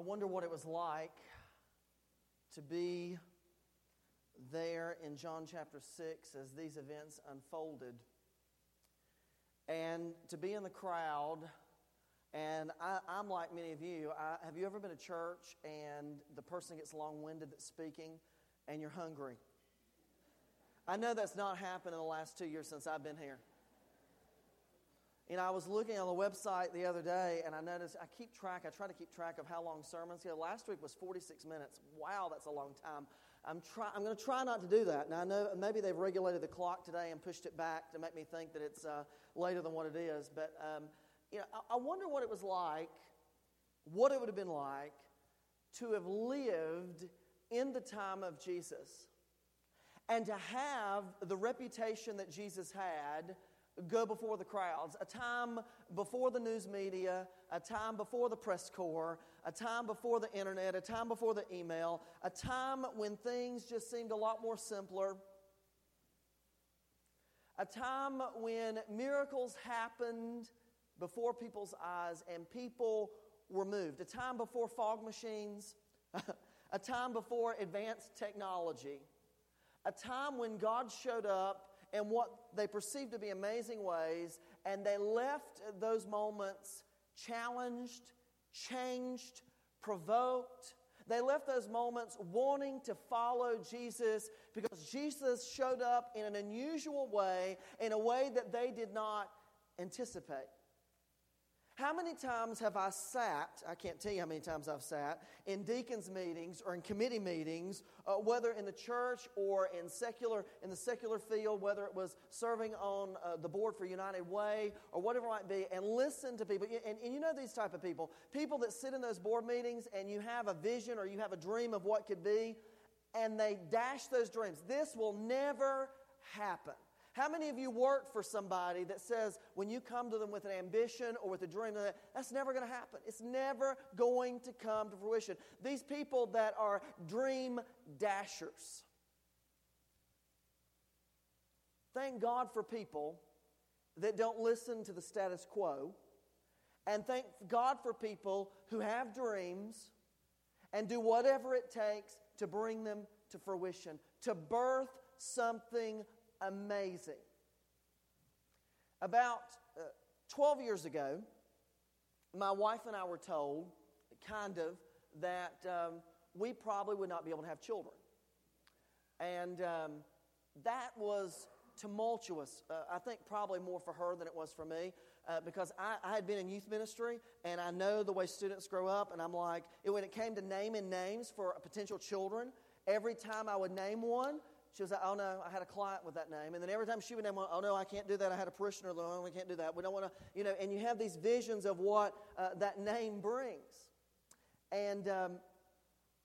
I wonder what it was like to be there in John chapter 6 as these events unfolded and to be in the crowd. And I, am like many of you. I, have you ever been to church and the person gets long winded that's speaking and you're hungry? I know that's not happened in the last two years since I've been here. You know, I was looking on the website the other day and I noticed I keep track, I try to keep track of how long sermons go. Last week was 46 minutes. Wow, that's a long time. I'm, try, I'm going to try not to do that. Now, I know maybe they've regulated the clock today and pushed it back to make me think that it's uh, later than what it is. But, um, you know, I, I wonder what it was like, what it would have been like to have lived in the time of Jesus and to have the reputation that Jesus had go before the crowds, a time before the news media, a time before the press corps, a time before the internet, a time before the email, a time when things just seemed a lot more simpler, a time when miracles happened before people's eyes and people were moved, a time before fog machines, a time before advanced technology, a time when God showed up in what they perceived to be amazing ways, and they left those moments challenged, changed, provoked. They left those moments wanting to follow Jesus because Jesus showed up in an unusual way, in a way that they did not anticipate. How many times have I sat, I can't tell you how many times I've sat, in deacons' meetings or in committee meetings, uh, whether in the church or in secular, in the secular field, whether it was serving on uh, the board for United Way or whatever it might be, and listen to people. And, and you know these type of people, people that sit in those board meetings and you have a vision or you have a dream of what could be, and they dash those dreams. This will never happen. How many of you work for somebody that says when you come to them with an ambition or with a dream, that's never going to happen? It's never going to come to fruition. These people that are dream dashers. Thank God for people that don't listen to the status quo. And thank God for people who have dreams and do whatever it takes to bring them to fruition, to birth something amazing. About uh, 12 years ago, my wife and I were told, kind of, that um, we probably would not be able to have children. And um, that was tumultuous. Uh, I think probably more for her than it was for me uh, because I, I, had been in youth ministry and I know the way students grow up. And I'm like, it, when it came to naming names for potential children, every time I would name one, she was like, oh no, I had a client with that name. And then every time she would name one, oh no, I can't do that. I had a parishioner, oh, we can't do that. We don't want to, you know, and you have these visions of what uh, that name brings. And um,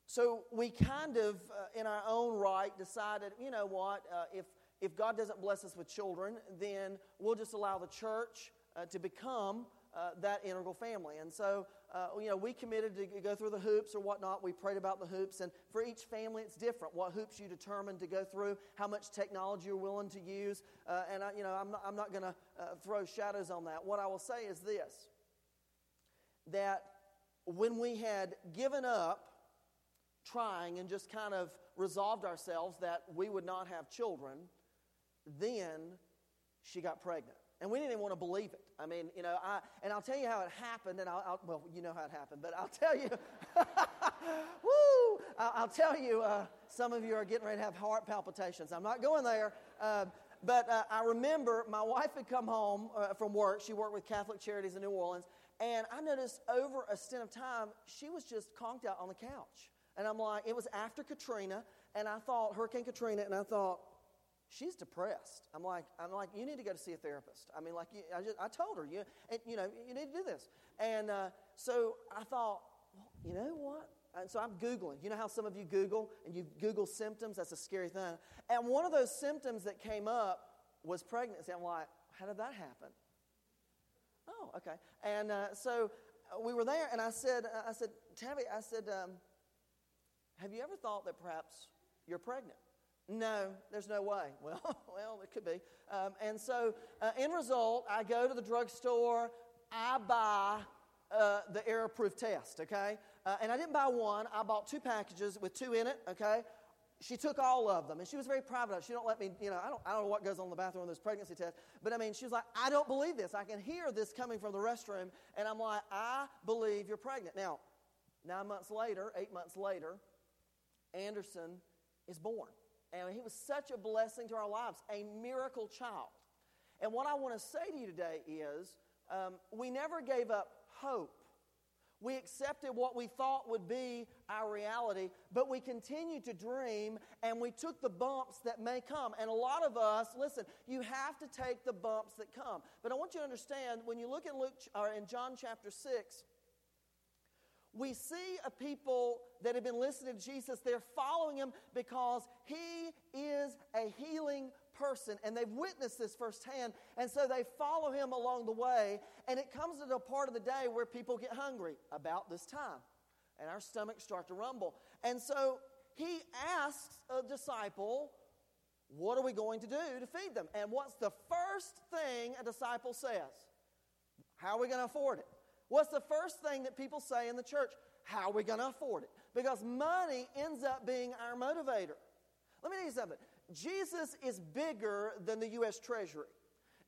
so we kind of, uh, in our own right, decided, you know what, uh, if, if God doesn't bless us with children, then we'll just allow the church uh, to become uh, that integral family. And so, uh, you know, we committed to go through the hoops or whatnot. We prayed about the hoops. And for each family, it's different. What hoops you determine to go through, how much technology you're willing to use. Uh, and, I, you know, I'm not, I'm not going to uh, throw shadows on that. What I will say is this that when we had given up trying and just kind of resolved ourselves that we would not have children, then she got pregnant. And we didn't even want to believe it. I mean, you know, I, and I'll tell you how it happened, and I'll, I'll well, you know how it happened, but I'll tell you, woo, I'll, I'll, tell you, uh, some of you are getting ready to have heart palpitations. I'm not going there. Uh, but uh, I remember my wife had come home uh, from work. She worked with Catholic Charities in New Orleans. And I noticed over a stint of time, she was just conked out on the couch. And I'm like, it was after Katrina, and I thought, Hurricane Katrina, and I thought, she's depressed. I'm like, I'm like, you need to go to see a therapist. I mean, like, I, just, I told her, you, and, you know, you need to do this. And uh, so I thought, well, you know what? And so I'm Googling. You know how some of you Google and you Google symptoms? That's a scary thing. And one of those symptoms that came up was pregnancy. I'm like, how did that happen? Oh, okay. And uh, so uh, we were there, and I said, uh, I said, Tabby, I said, um, have you ever thought that perhaps you're pregnant? No, there's no way. Well, well, it could be. Um, and so, uh, end result, I go to the drugstore, I buy uh, the error proof test, okay? Uh, and I didn't buy one, I bought two packages with two in it, okay? She took all of them, and she was very proud of it. She don't let me, you know, I don't, I don't know what goes on in the bathroom in this pregnancy test, but I mean, she was like, I don't believe this. I can hear this coming from the restroom, and I'm like, I believe you're pregnant. Now, nine months later, eight months later, Anderson is born. And he was such a blessing to our lives, a miracle child. And what I want to say to you today is um, we never gave up hope. We accepted what we thought would be our reality, but we continued to dream and we took the bumps that may come. And a lot of us, listen, you have to take the bumps that come. But I want you to understand when you look in Luke or in John chapter 6, we see a people that have been listening to Jesus. They're following him because he is a healing person and they've witnessed this firsthand. And so they follow him along the way. And it comes to a part of the day where people get hungry about this time. And our stomachs start to rumble. And so he asks a disciple, What are we going to do to feed them? And what's the first thing a disciple says? How are we going to afford it? What's the first thing that people say in the church? How are we going to afford it? Because money ends up being our motivator. Let me tell you something. Jesus is bigger than the U.S. Treasury.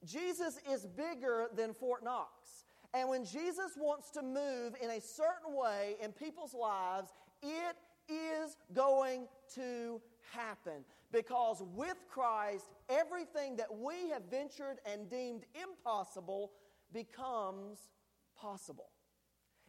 Jesus is bigger than Fort Knox. And when Jesus wants to move in a certain way in people's lives, it is going to happen. Because with Christ, everything that we have ventured and deemed impossible becomes possible.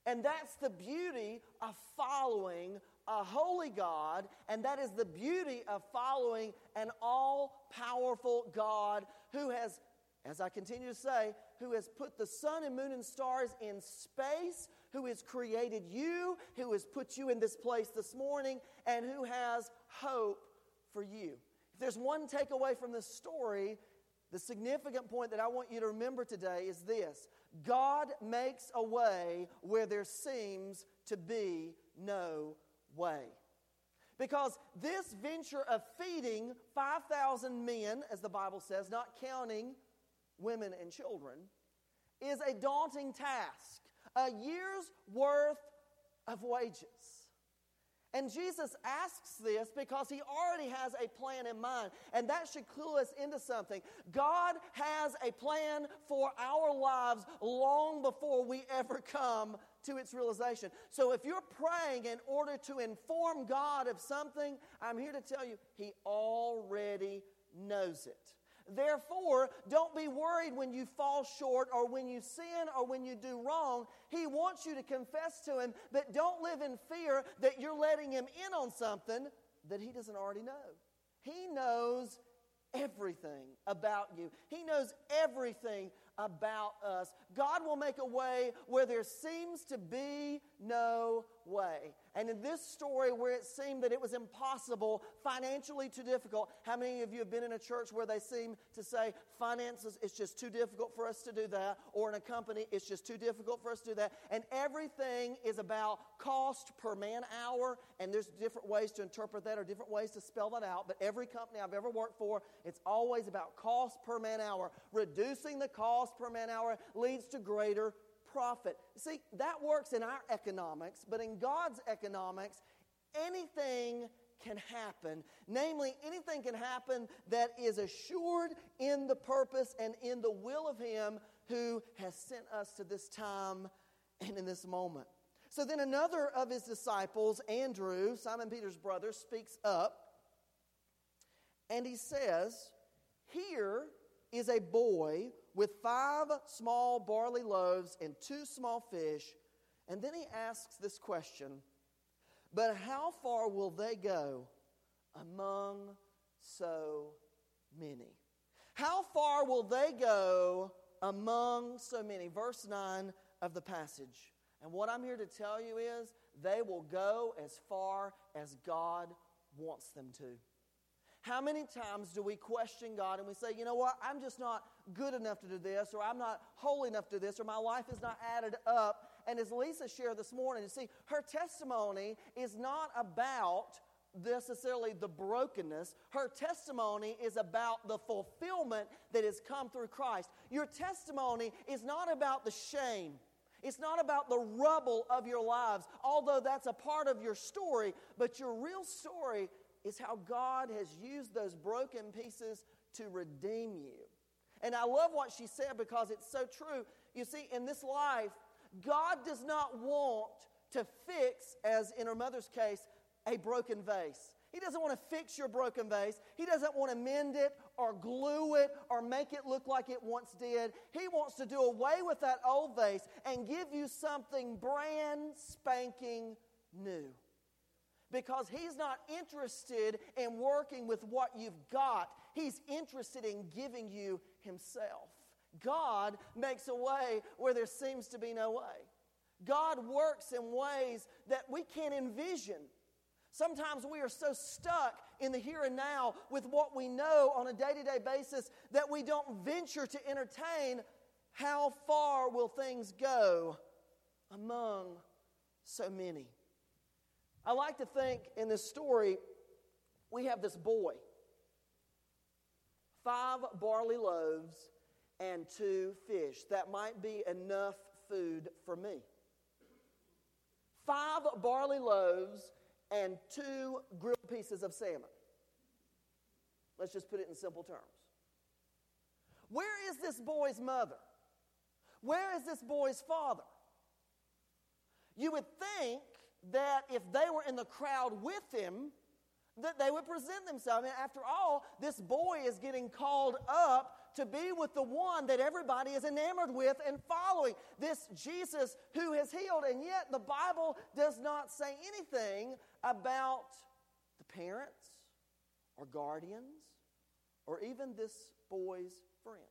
And that's the beauty of following a holy God, and that is the beauty of following an all powerful God who has, as I continue to say, who has put the sun and moon and stars in space, who has created you, who has put you in this place this morning, and who has hope for you. If there's one takeaway from this story, the significant point that I want you to remember today is this God makes a way where there seems to be no way. Because this venture of feeding 5,000 men, as the Bible says, not counting women and children, is a daunting task. A year's worth of wages. And Jesus asks this because he already has a plan in mind. And that should clue us into something. God has a plan for our lives long before we ever come to its realization. So if you're praying in order to inform God of something, I'm here to tell you, he already knows it. Therefore, don't be worried when you fall short or when you sin or when you do wrong. He wants you to confess to Him, but don't live in fear that you're letting Him in on something that He doesn't already know. He knows everything about you, He knows everything about us. God will make a way where there seems to be no way. And in this story, where it seemed that it was impossible, financially too difficult, how many of you have been in a church where they seem to say, finances, it's just too difficult for us to do that, or in a company, it's just too difficult for us to do that? And everything is about cost per man hour, and there's different ways to interpret that or different ways to spell that out. But every company I've ever worked for, it's always about cost per man hour. Reducing the cost per man hour leads to greater profit. See, that works in our economics, but in God's economics, anything can happen. Namely, anything can happen that is assured in the purpose and in the will of Him who has sent us to this time and in this moment. So then another of his disciples, Andrew, Simon Peter's brother, speaks up and he says, Here is a boy with five small barley loaves and two small fish. And then he asks this question But how far will they go among so many? How far will they go among so many? Verse 9 of the passage. And what I'm here to tell you is they will go as far as God wants them to. How many times do we question God and we say, you know what, I'm just not good enough to do this, or I'm not holy enough to do this, or my life is not added up? And as Lisa shared this morning, you see, her testimony is not about necessarily the brokenness. Her testimony is about the fulfillment that has come through Christ. Your testimony is not about the shame. It's not about the rubble of your lives, although that's a part of your story, but your real story is how God has used those broken pieces to redeem you. And I love what she said because it's so true. You see, in this life, God does not want to fix, as in her mother's case, a broken vase. He doesn't want to fix your broken vase. He doesn't want to mend it or glue it or make it look like it once did. He wants to do away with that old vase and give you something brand spanking new. Because He's not interested in working with what you've got, He's interested in giving you Himself. God makes a way where there seems to be no way. God works in ways that we can't envision. Sometimes we are so stuck in the here and now with what we know on a day to day basis that we don't venture to entertain how far will things go among so many. I like to think in this story, we have this boy, five barley loaves and two fish. That might be enough food for me. Five barley loaves and two grilled pieces of salmon. Let's just put it in simple terms. Where is this boy's mother? Where is this boy's father? You would think that if they were in the crowd with him, that they would present themselves. Mean, after all, this boy is getting called up to be with the one that everybody is enamored with and following. This Jesus who has healed. And yet, the Bible does not say anything about the parents or guardians or even this boy's friends.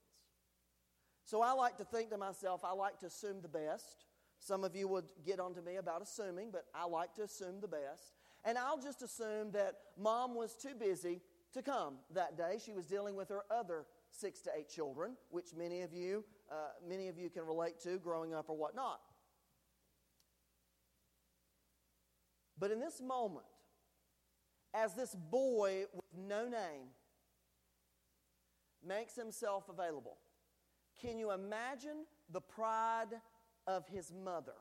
So I like to think to myself, I like to assume the best. Some of you would get onto me about assuming, but I like to assume the best. And I'll just assume that mom was too busy to come that day. She was dealing with her other six to eight children, which many of you, uh, many of you can relate to growing up or whatnot. But in this moment, as this boy with no name makes himself available, can you imagine the pride of his mother?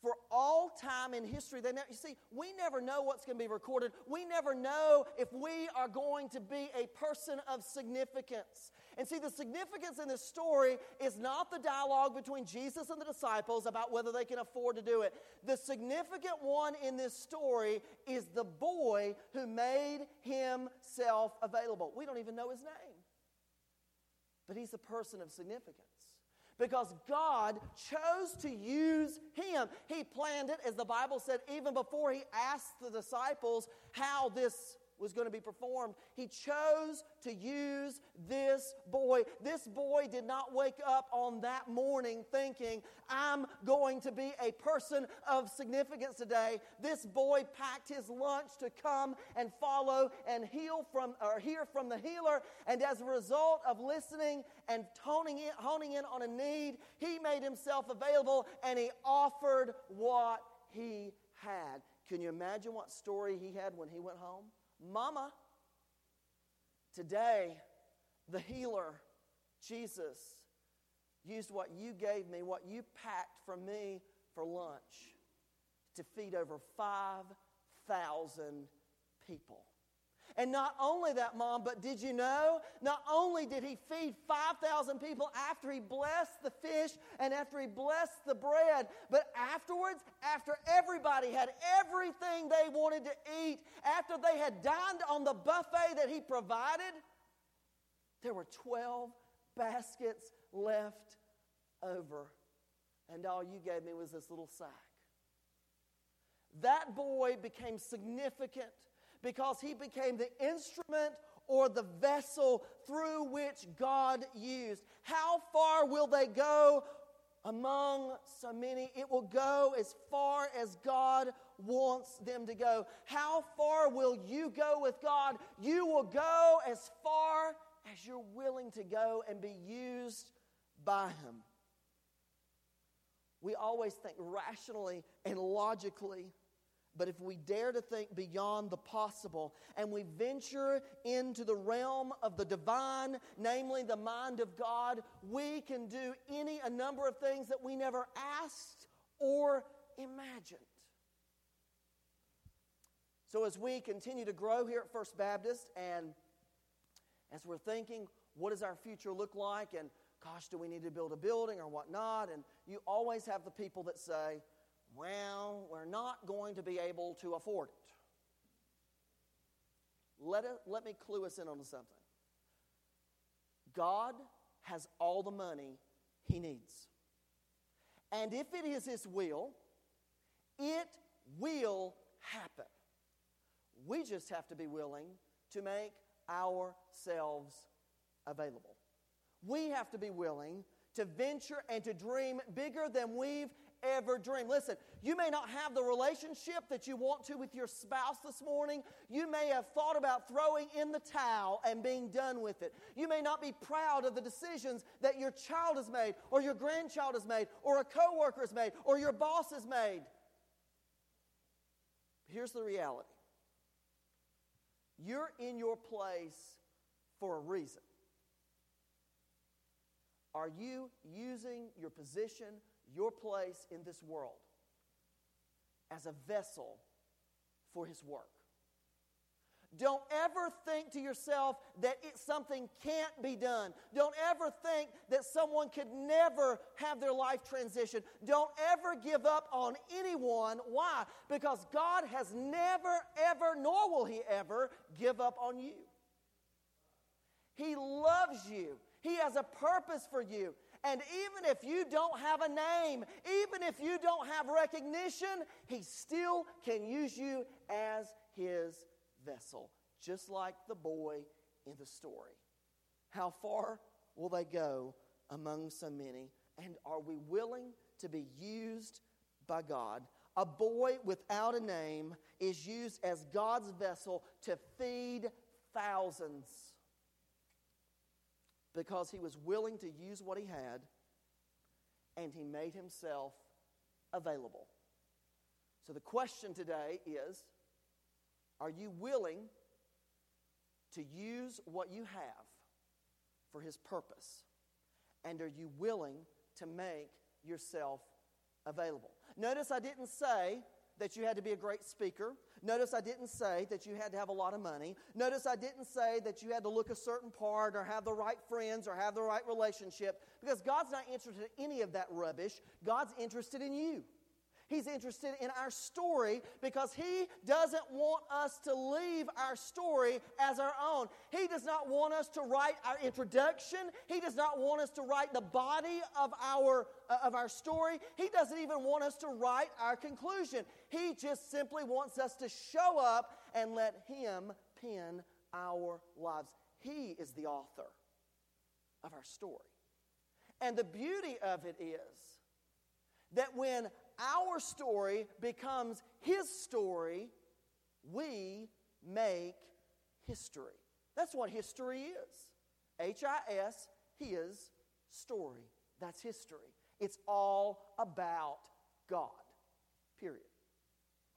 for all time in history. They never, you see, we never know what's going to be recorded. We never know if we are going to be a person of significance. And see, the significance in this story is not the dialogue between Jesus and the disciples about whether they can afford to do it. The significant one in this story is the boy who made himself available. We don't even know his name, but he's a person of significance because God chose to use him. He planned it, as the Bible said, even before he asked the disciples how this was going to be performed. He chose to use this boy. This boy did not wake up on that morning thinking, I'm going to be a person of significance today. This boy packed his lunch to come and follow and heal from or hear from the healer. And as a result of listening and honing in, honing in on a need, he made himself available and he offered what he had. Can you imagine what story he had when he went home? Mama, today the healer, Jesus, used what you gave me, what you packed for me for lunch to feed over 5,000 people. And not only that, Mom, but did you know? Not only did he feed 5,000 people after he blessed the fish and after he blessed the bread, but afterwards, after everybody had everything they wanted to eat, after they had dined on the buffet that he provided, there were 12 baskets left over. And all you gave me was this little sack. That boy became significant because he became the instrument or the vessel through which God used. How far will they go among so many? It will go as far as God wants them to go. How far will you go with God? You will go as far as you're willing to go and be used by Him. We always think rationally and logically But if we dare to think beyond the possible and we venture into the realm of the divine, namely the mind of God, we can do any a number of things that we never asked or imagined. So as we continue to grow here at First Baptist and as we're thinking, what does our future look like? And gosh, do we need to build a building or whatnot? And you always have the people that say, well, we're not going to be able to afford it. Let, it, let me clue us in on something. God has all the money he needs. And if it is his will, it will happen. We just have to be willing to make ourselves available. We have to be willing to venture and to dream bigger than we've ever dreamed. Listen, you may not have the relationship that you want to with your spouse this morning. You may have thought about throwing in the towel and being done with it. You may not be proud of the decisions that your child has made, or your grandchild has made, or a coworker has made, or your boss has made. Here's the reality you're in your place for a reason. Are you using your position, your place in this world as a vessel for His work? Don't ever think to yourself that it, something can't be done. Don't ever think that someone could never have their life transition. Don't ever give up on anyone. Why? Because God has never, ever, nor will He ever give up on you. He loves you, He has a purpose for you. And even if you don't have a name, even if you don't have recognition, He still can use you as His vessel, just like the boy in the story. How far will they go among so many? And are we willing to be used by God? A boy without a name is used as God's vessel to feed thousands because he was willing to use what he had and he made himself available. So the question today is are you willing to use what you have for His purpose? And are you willing to make yourself available? Notice I didn't say that you had to be a great speaker. Notice I didn't say that you had to have a lot of money. Notice I didn't say that you had to look a certain part or have the right friends or have the right relationship because God's not interested in any of that rubbish. God's interested in you. He's interested in our story because He doesn't want us to leave our story as our own. He does not want us to write our introduction. He does not want us to write the body of our, uh, of our story. He doesn't even want us to write our conclusion. He just simply wants us to show up and let Him pen our lives. He is the author of our story. And the beauty of it is that when our story becomes his story, we make history. That's what history is. H I S, his story. That's history. It's all about God, period.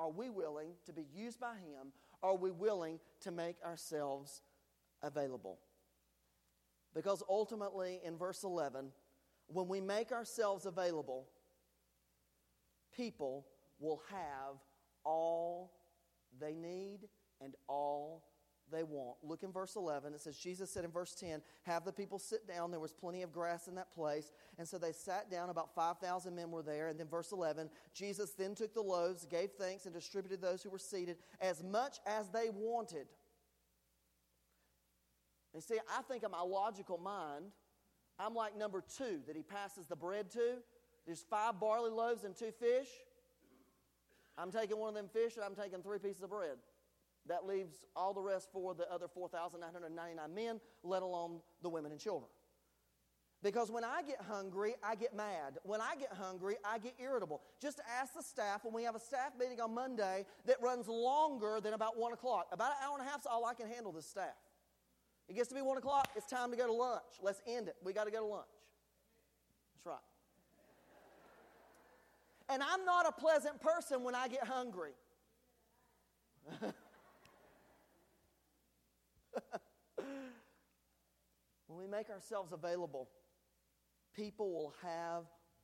Are we willing to be used by him? Are we willing to make ourselves available? Because ultimately, in verse 11, when we make ourselves available, people will have all they need and all they want. Look in verse 11. It says, Jesus said in verse 10, Have the people sit down. There was plenty of grass in that place. And so they sat down. About 5,000 men were there. And then verse 11, Jesus then took the loaves, gave thanks, and distributed those who were seated as much as they wanted. And see, I think in my logical mind, I'm like number two that he passes the bread to. There's five barley loaves and two fish. I'm taking one of them fish and I'm taking three pieces of bread. That leaves all the rest for the other 4,999 men, let alone the women and children. Because when I get hungry, I get mad. When I get hungry, I get irritable. Just ask the staff when we have a staff meeting on Monday that runs longer than about 1 o'clock. About an hour and a half is all I can handle this staff. It gets to be 1 o'clock, it's time to go to lunch. Let's end it. We got to go to lunch. That's right. And I'm not a pleasant person when I get hungry. when we make ourselves available, people will have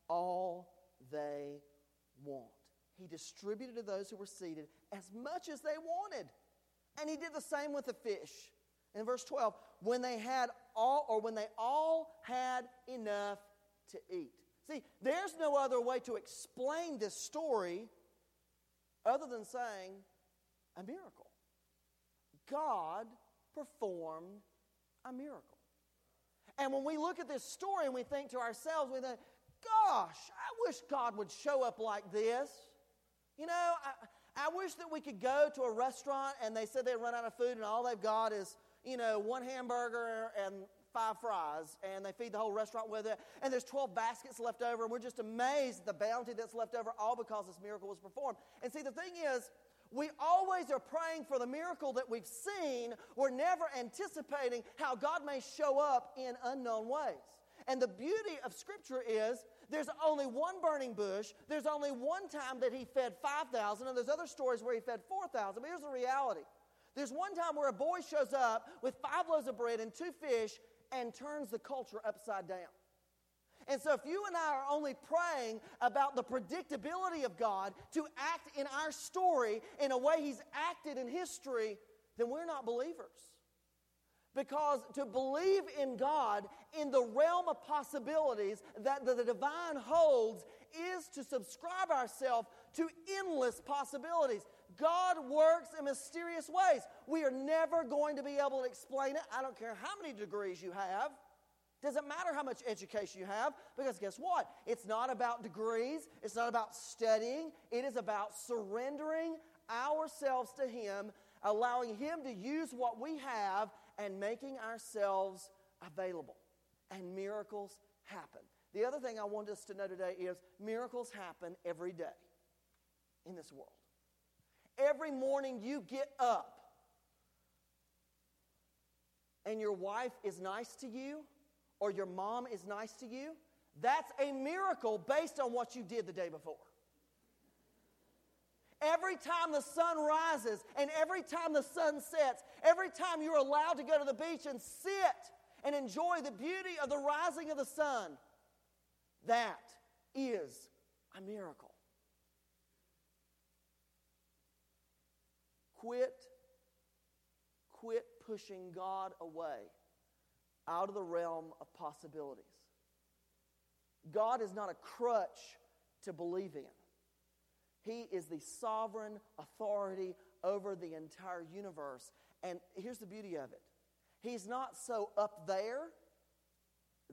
all they want. He distributed to those who were seated as much as they wanted. And he did the same with the fish. In verse 12, when they had all, or when they all had enough to eat. See, there's no other way to explain this story other than saying a miracle. God performed a miracle. And when we look at this story and we think to ourselves, we think, gosh, I wish God would show up like this. You know, I, I wish that we could go to a restaurant and they said they run out of food and all they've got is, you know, one hamburger and five fries and they feed the whole restaurant with it and there's 12 baskets left over and we're just amazed at the bounty that's left over all because this miracle was performed. And see, the thing is, we always are praying for the miracle that we've seen. We're never anticipating how God may show up in unknown ways. And the beauty of Scripture is there's only one burning bush. There's only one time that he fed 5,000, and there's other stories where he fed 4,000. But here's the reality there's one time where a boy shows up with five loaves of bread and two fish and turns the culture upside down. And so, if you and I are only praying about the predictability of God to act in our story in a way He's acted in history, then we're not believers. Because to believe in God in the realm of possibilities that the divine holds is to subscribe ourselves to endless possibilities. God works in mysterious ways. We are never going to be able to explain it. I don't care how many degrees you have. Doesn't matter how much education you have, because guess what? It's not about degrees, it's not about studying, it is about surrendering ourselves to Him, allowing Him to use what we have, and making ourselves available. And miracles happen. The other thing I want us to know today is miracles happen every day in this world. Every morning you get up and your wife is nice to you or your mom is nice to you, that's a miracle based on what you did the day before. Every time the sun rises and every time the sun sets, every time you're allowed to go to the beach and sit and enjoy the beauty of the rising of the sun, that is a miracle. Quit, quit pushing God away out of the realm of possibilities. God is not a crutch to believe in. He is the sovereign authority over the entire universe. And here's the beauty of it He's not so up there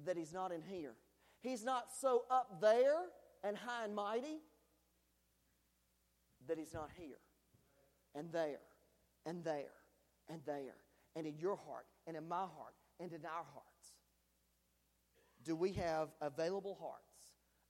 that He's not in here. He's not so up there and high and mighty that He's not here and there and there and there and in your heart and in my heart and in our hearts? Do we have available hearts?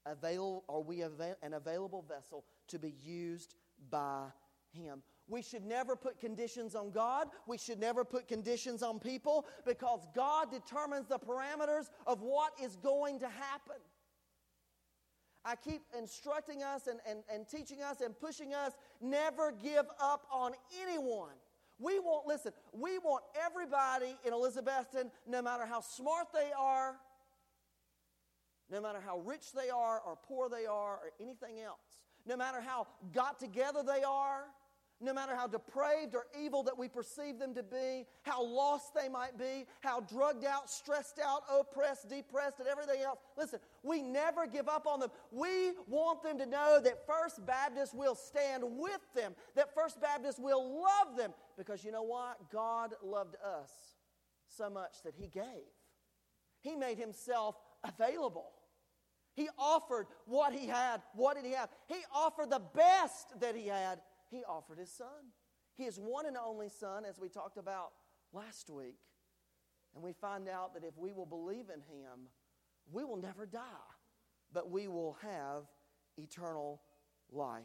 Avail, are we an available vessel to be used by Him? We should never put conditions on God. We should never put conditions on people because God determines the parameters of what is going to happen. I keep instructing us and, and, and teaching us and pushing us never give up on anyone. We want, listen, we want everybody in Elizabethton, no matter how smart they are, no matter how rich they are or poor they are or anything else, no matter how got together they are, no matter how depraved or evil that we perceive them to be, how lost they might be, how drugged out, stressed out, oppressed, depressed, and everything else. Listen, we never give up on them. We want them to know that First Baptist will stand with them, that First Baptist will love them, because you know what? God loved us so much that He gave. He made Himself available. He offered what He had. What did He have? He offered the best that He had he offered his son. He is one and only son, as we talked about last week. And we find out that if we will believe in him, we will never die, but we will have eternal life.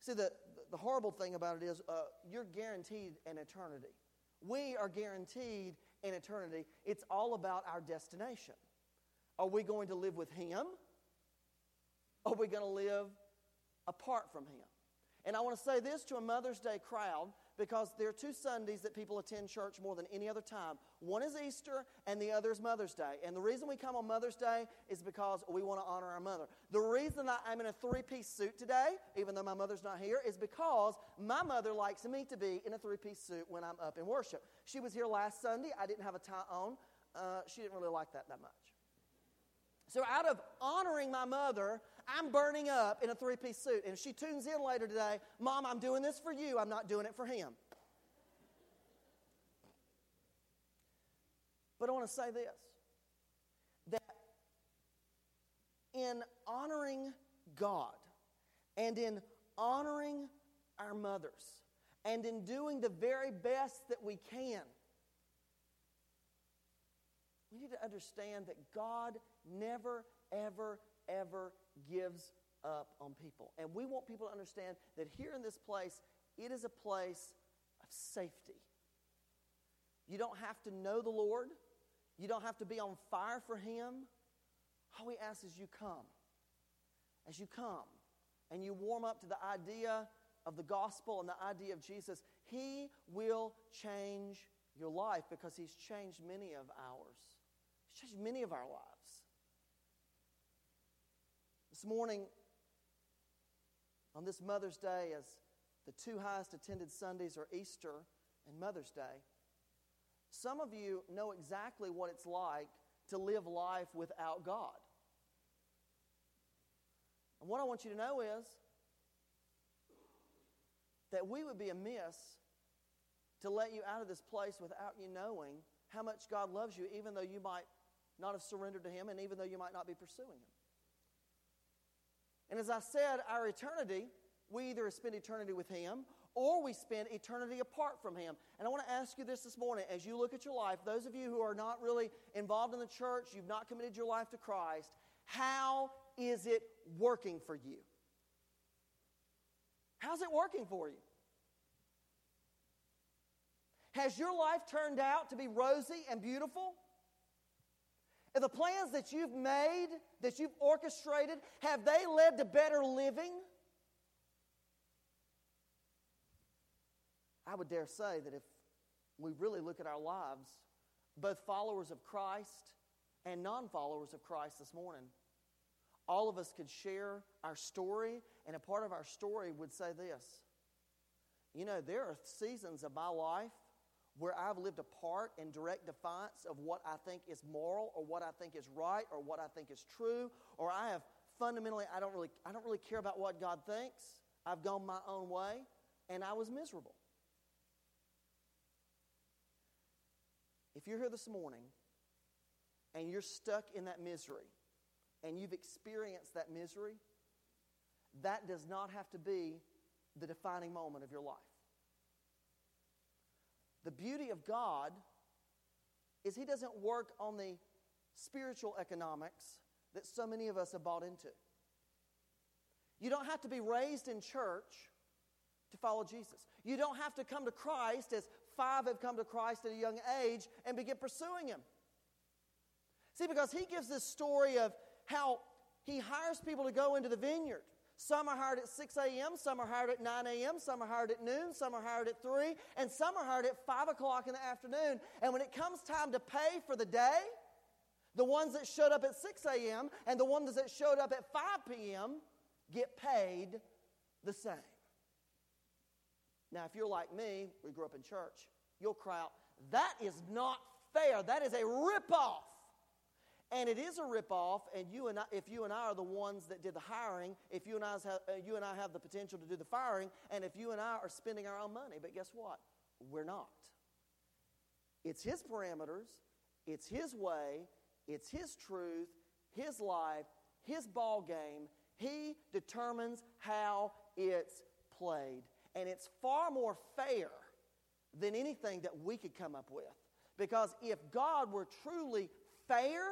See, the, the horrible thing about it is uh, you're guaranteed an eternity. We are guaranteed an eternity. It's all about our destination. Are we going to live with him? Are we going to live apart from him? And I want to say this to a Mother's Day crowd because there are two Sundays that people attend church more than any other time. One is Easter, and the other is Mother's Day. And the reason we come on Mother's Day is because we want to honor our mother. The reason I'm in a three piece suit today, even though my mother's not here, is because my mother likes me to be in a three piece suit when I'm up in worship. She was here last Sunday. I didn't have a tie on. Uh, she didn't really like that that much. So, out of honoring my mother, I'm burning up in a three piece suit. And if she tunes in later today, Mom, I'm doing this for you, I'm not doing it for him. But I want to say this that in honoring God and in honoring our mothers and in doing the very best that we can, we need to understand that God never, ever, ever gives up on people. And we want people to understand that here in this place, it is a place of safety. You don't have to know the Lord, you don't have to be on fire for Him. All He asks is you come. As you come and you warm up to the idea of the gospel and the idea of Jesus, He will change your life because He's changed many of ours. He's changed many of our lives. This morning, on this Mother's Day, as the two highest attended Sundays are Easter and Mother's Day, some of you know exactly what it's like to live life without God. And what I want you to know is that we would be amiss to let you out of this place without you knowing how much God loves you, even though you might not have surrendered to Him and even though you might not be pursuing Him. And as I said, our eternity, we either spend eternity with Him or we spend eternity apart from Him. And I want to ask you this this morning as you look at your life, those of you who are not really involved in the church, you've not committed your life to Christ, how is it working for you? How's it working for you? Has your life turned out to be rosy and beautiful? The plans that you've made, that you've orchestrated, have they led to better living? I would dare say that if we really look at our lives, both followers of Christ and non followers of Christ this morning, all of us could share our story, and a part of our story would say this You know, there are seasons of my life where I've lived apart in direct defiance of what I think is moral or what I think is right or what I think is true, or I have fundamentally, I don't really, I don't really care about what God thinks. I've gone my own way, and I was miserable. If you're here this morning and you're stuck in that misery and you've experienced that misery, that does not have to be the defining moment of your life. The beauty of God is He doesn't work on the spiritual economics that so many of us have bought into. You don't have to be raised in church to follow Jesus. You don't have to come to Christ as five have come to Christ at a young age and begin pursuing Him. See, because He gives this story of how He hires people to go into the vineyard. Some are hired at 6 a.m., some are hired at 9 a.m., some are hired at noon, some are hired at 3, and some are hired at 5 o'clock in the afternoon. And when it comes time to pay for the day, the ones that showed up at 6 a.m. and the ones that showed up at 5 p.m. get paid the same. Now, if you're like me, we grew up in church, you'll cry out, that is not fair. That is a ripoff. And it is a ripoff, and you and I, if you and I are the ones that did the hiring, if you and, I have, uh, you and I have the potential to do the firing, and if you and I are spending our own money, but guess what? We're not. It's His parameters, it's His way, it's His truth, His life, His ball game. He determines how it's played. And it's far more fair than anything that we could come up with. Because if God were truly fair,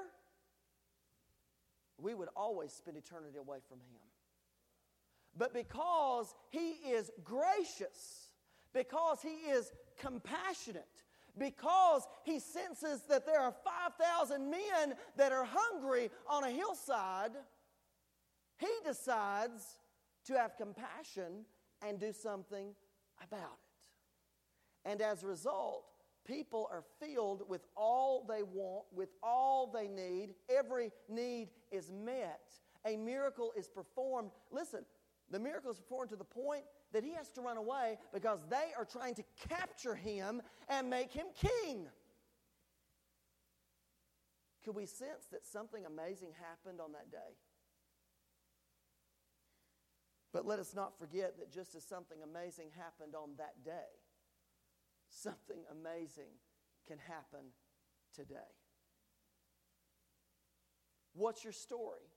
we would always spend eternity away from Him. But because He is gracious, because He is compassionate, because He senses that there are 5,000 men that are hungry on a hillside, He decides to have compassion and do something about it. And as a result, people are filled with all they want, with all they need. Every need is met. A miracle is performed. Listen, the miracle is performed to the point that he has to run away because they are trying to capture him and make him king. Could we sense that something amazing happened on that day? But let us not forget that just as something amazing happened on that day, something amazing can happen today. What's your story?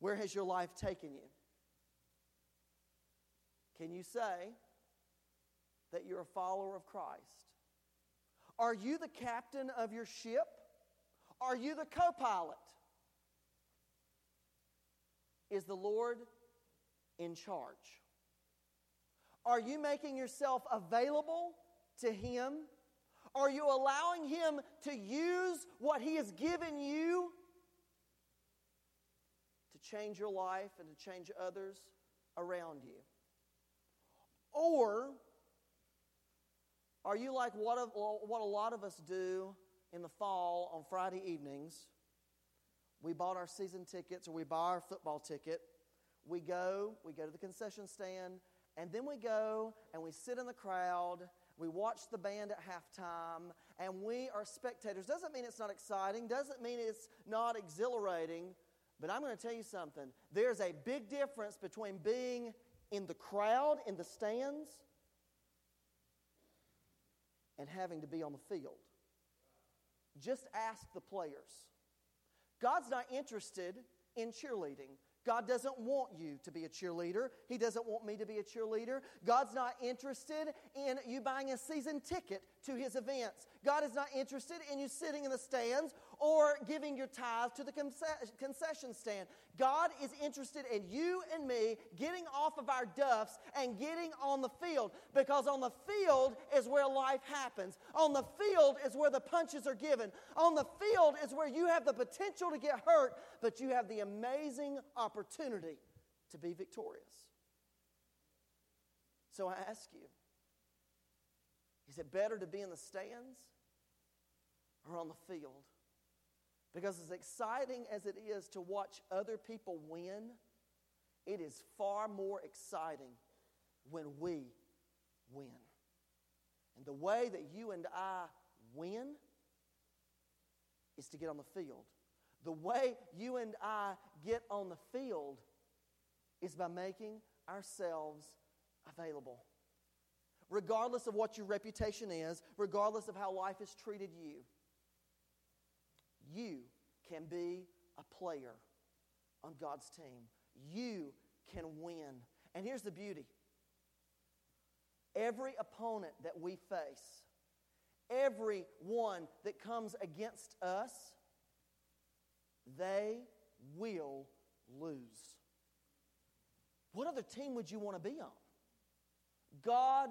Where has your life taken you? Can you say that you're a follower of Christ? Are you the captain of your ship? Are you the co pilot? Is the Lord in charge? Are you making yourself available to Him? Are you allowing Him to use what He has given you to change your life and to change others around you? Or are you like what, a, what a lot of us do in the fall on Friday evenings? We bought our season tickets or we buy our football ticket. We go, we go to the concession stand, and then we go and we sit in the crowd. We watch the band at halftime, and we are spectators. Doesn't mean it's not exciting, doesn't mean it's not exhilarating, but I'm going to tell you something. There's a big difference between being in the crowd, in the stands, and having to be on the field. Just ask the players. God's not interested in cheerleading. God doesn't want you to be a cheerleader. He doesn't want me to be a cheerleader. God's not interested in you buying a season ticket to his events. God is not interested in you sitting in the stands or giving your tithes to the concession stand. God is interested in you and me getting off of our duffs and getting on the field because on the field is where life happens. On the field is where the punches are given. On the field is where you have the potential to get hurt, but you have the amazing opportunity to be victorious. So I ask you, is it better to be in the stands or on the field? Because as exciting as it is to watch other people win, it is far more exciting when we win. And the way that you and I win is to get on the field. The way you and I get on the field is by making ourselves available. Regardless of what your reputation is, regardless of how life has treated you, you can be a player on God's team. You can win. And here's the beauty every opponent that we face, every one that comes against us, they will lose. What other team would you want to be on? God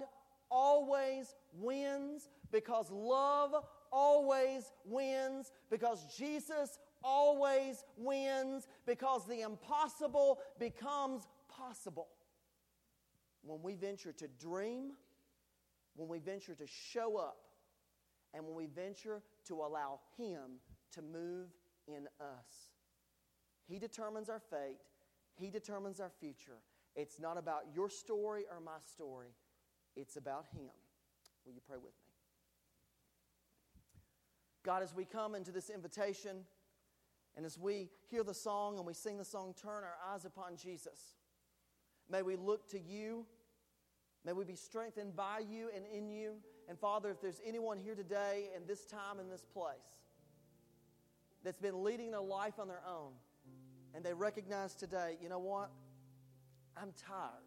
always wins because love always wins, because Jesus always wins, because the impossible becomes possible. When we venture to dream, when we venture to show up, and when we venture to allow Him to move in us. He determines our fate, He determines our future. It's not about your story or my story, it's about Him. Will you pray with me? God, as we come into this invitation and as we hear the song and we sing the song, turn our eyes upon Jesus. May we look to you. May we be strengthened by you and in you. And Father, if there's anyone here today in this time in this place that's been leading their life on their own and they recognize today, you know what? I'm tired.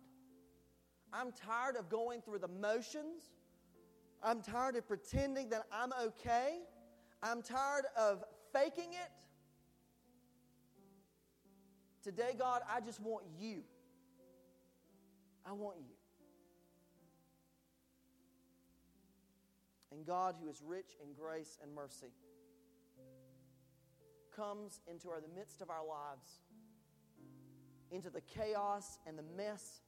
I'm tired of going through the motions. I'm tired of pretending that I'm okay. I'm tired of faking it. Today, God, I just want you. I want you. And God, who is rich in grace and mercy, comes into our, the midst of our lives, into the chaos and the mess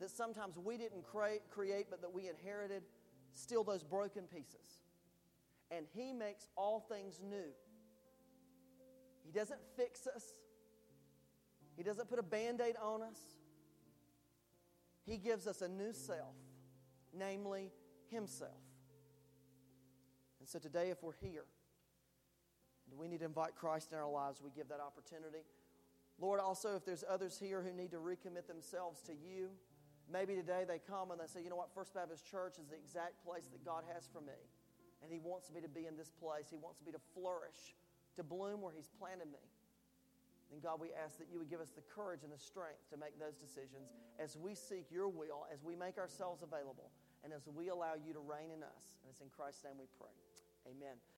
that sometimes we didn't create, create, but that we inherited, still those broken pieces. And He makes all things new. He doesn't fix us, He doesn't put a band aid on us. He gives us a new self, namely Himself. And so today, if we're here and we need to invite Christ in our lives, we give that opportunity. Lord, also, if there's others here who need to recommit themselves to you, maybe today they come and they say, you know what, First Baptist Church is the exact place that God has for me. And He wants me to be in this place. He wants me to flourish, to bloom where He's planted me. Then, God, we ask that you would give us the courage and the strength to make those decisions as we seek your will, as we make ourselves available, and as we allow you to reign in us. And it's in Christ's name we pray. Amen.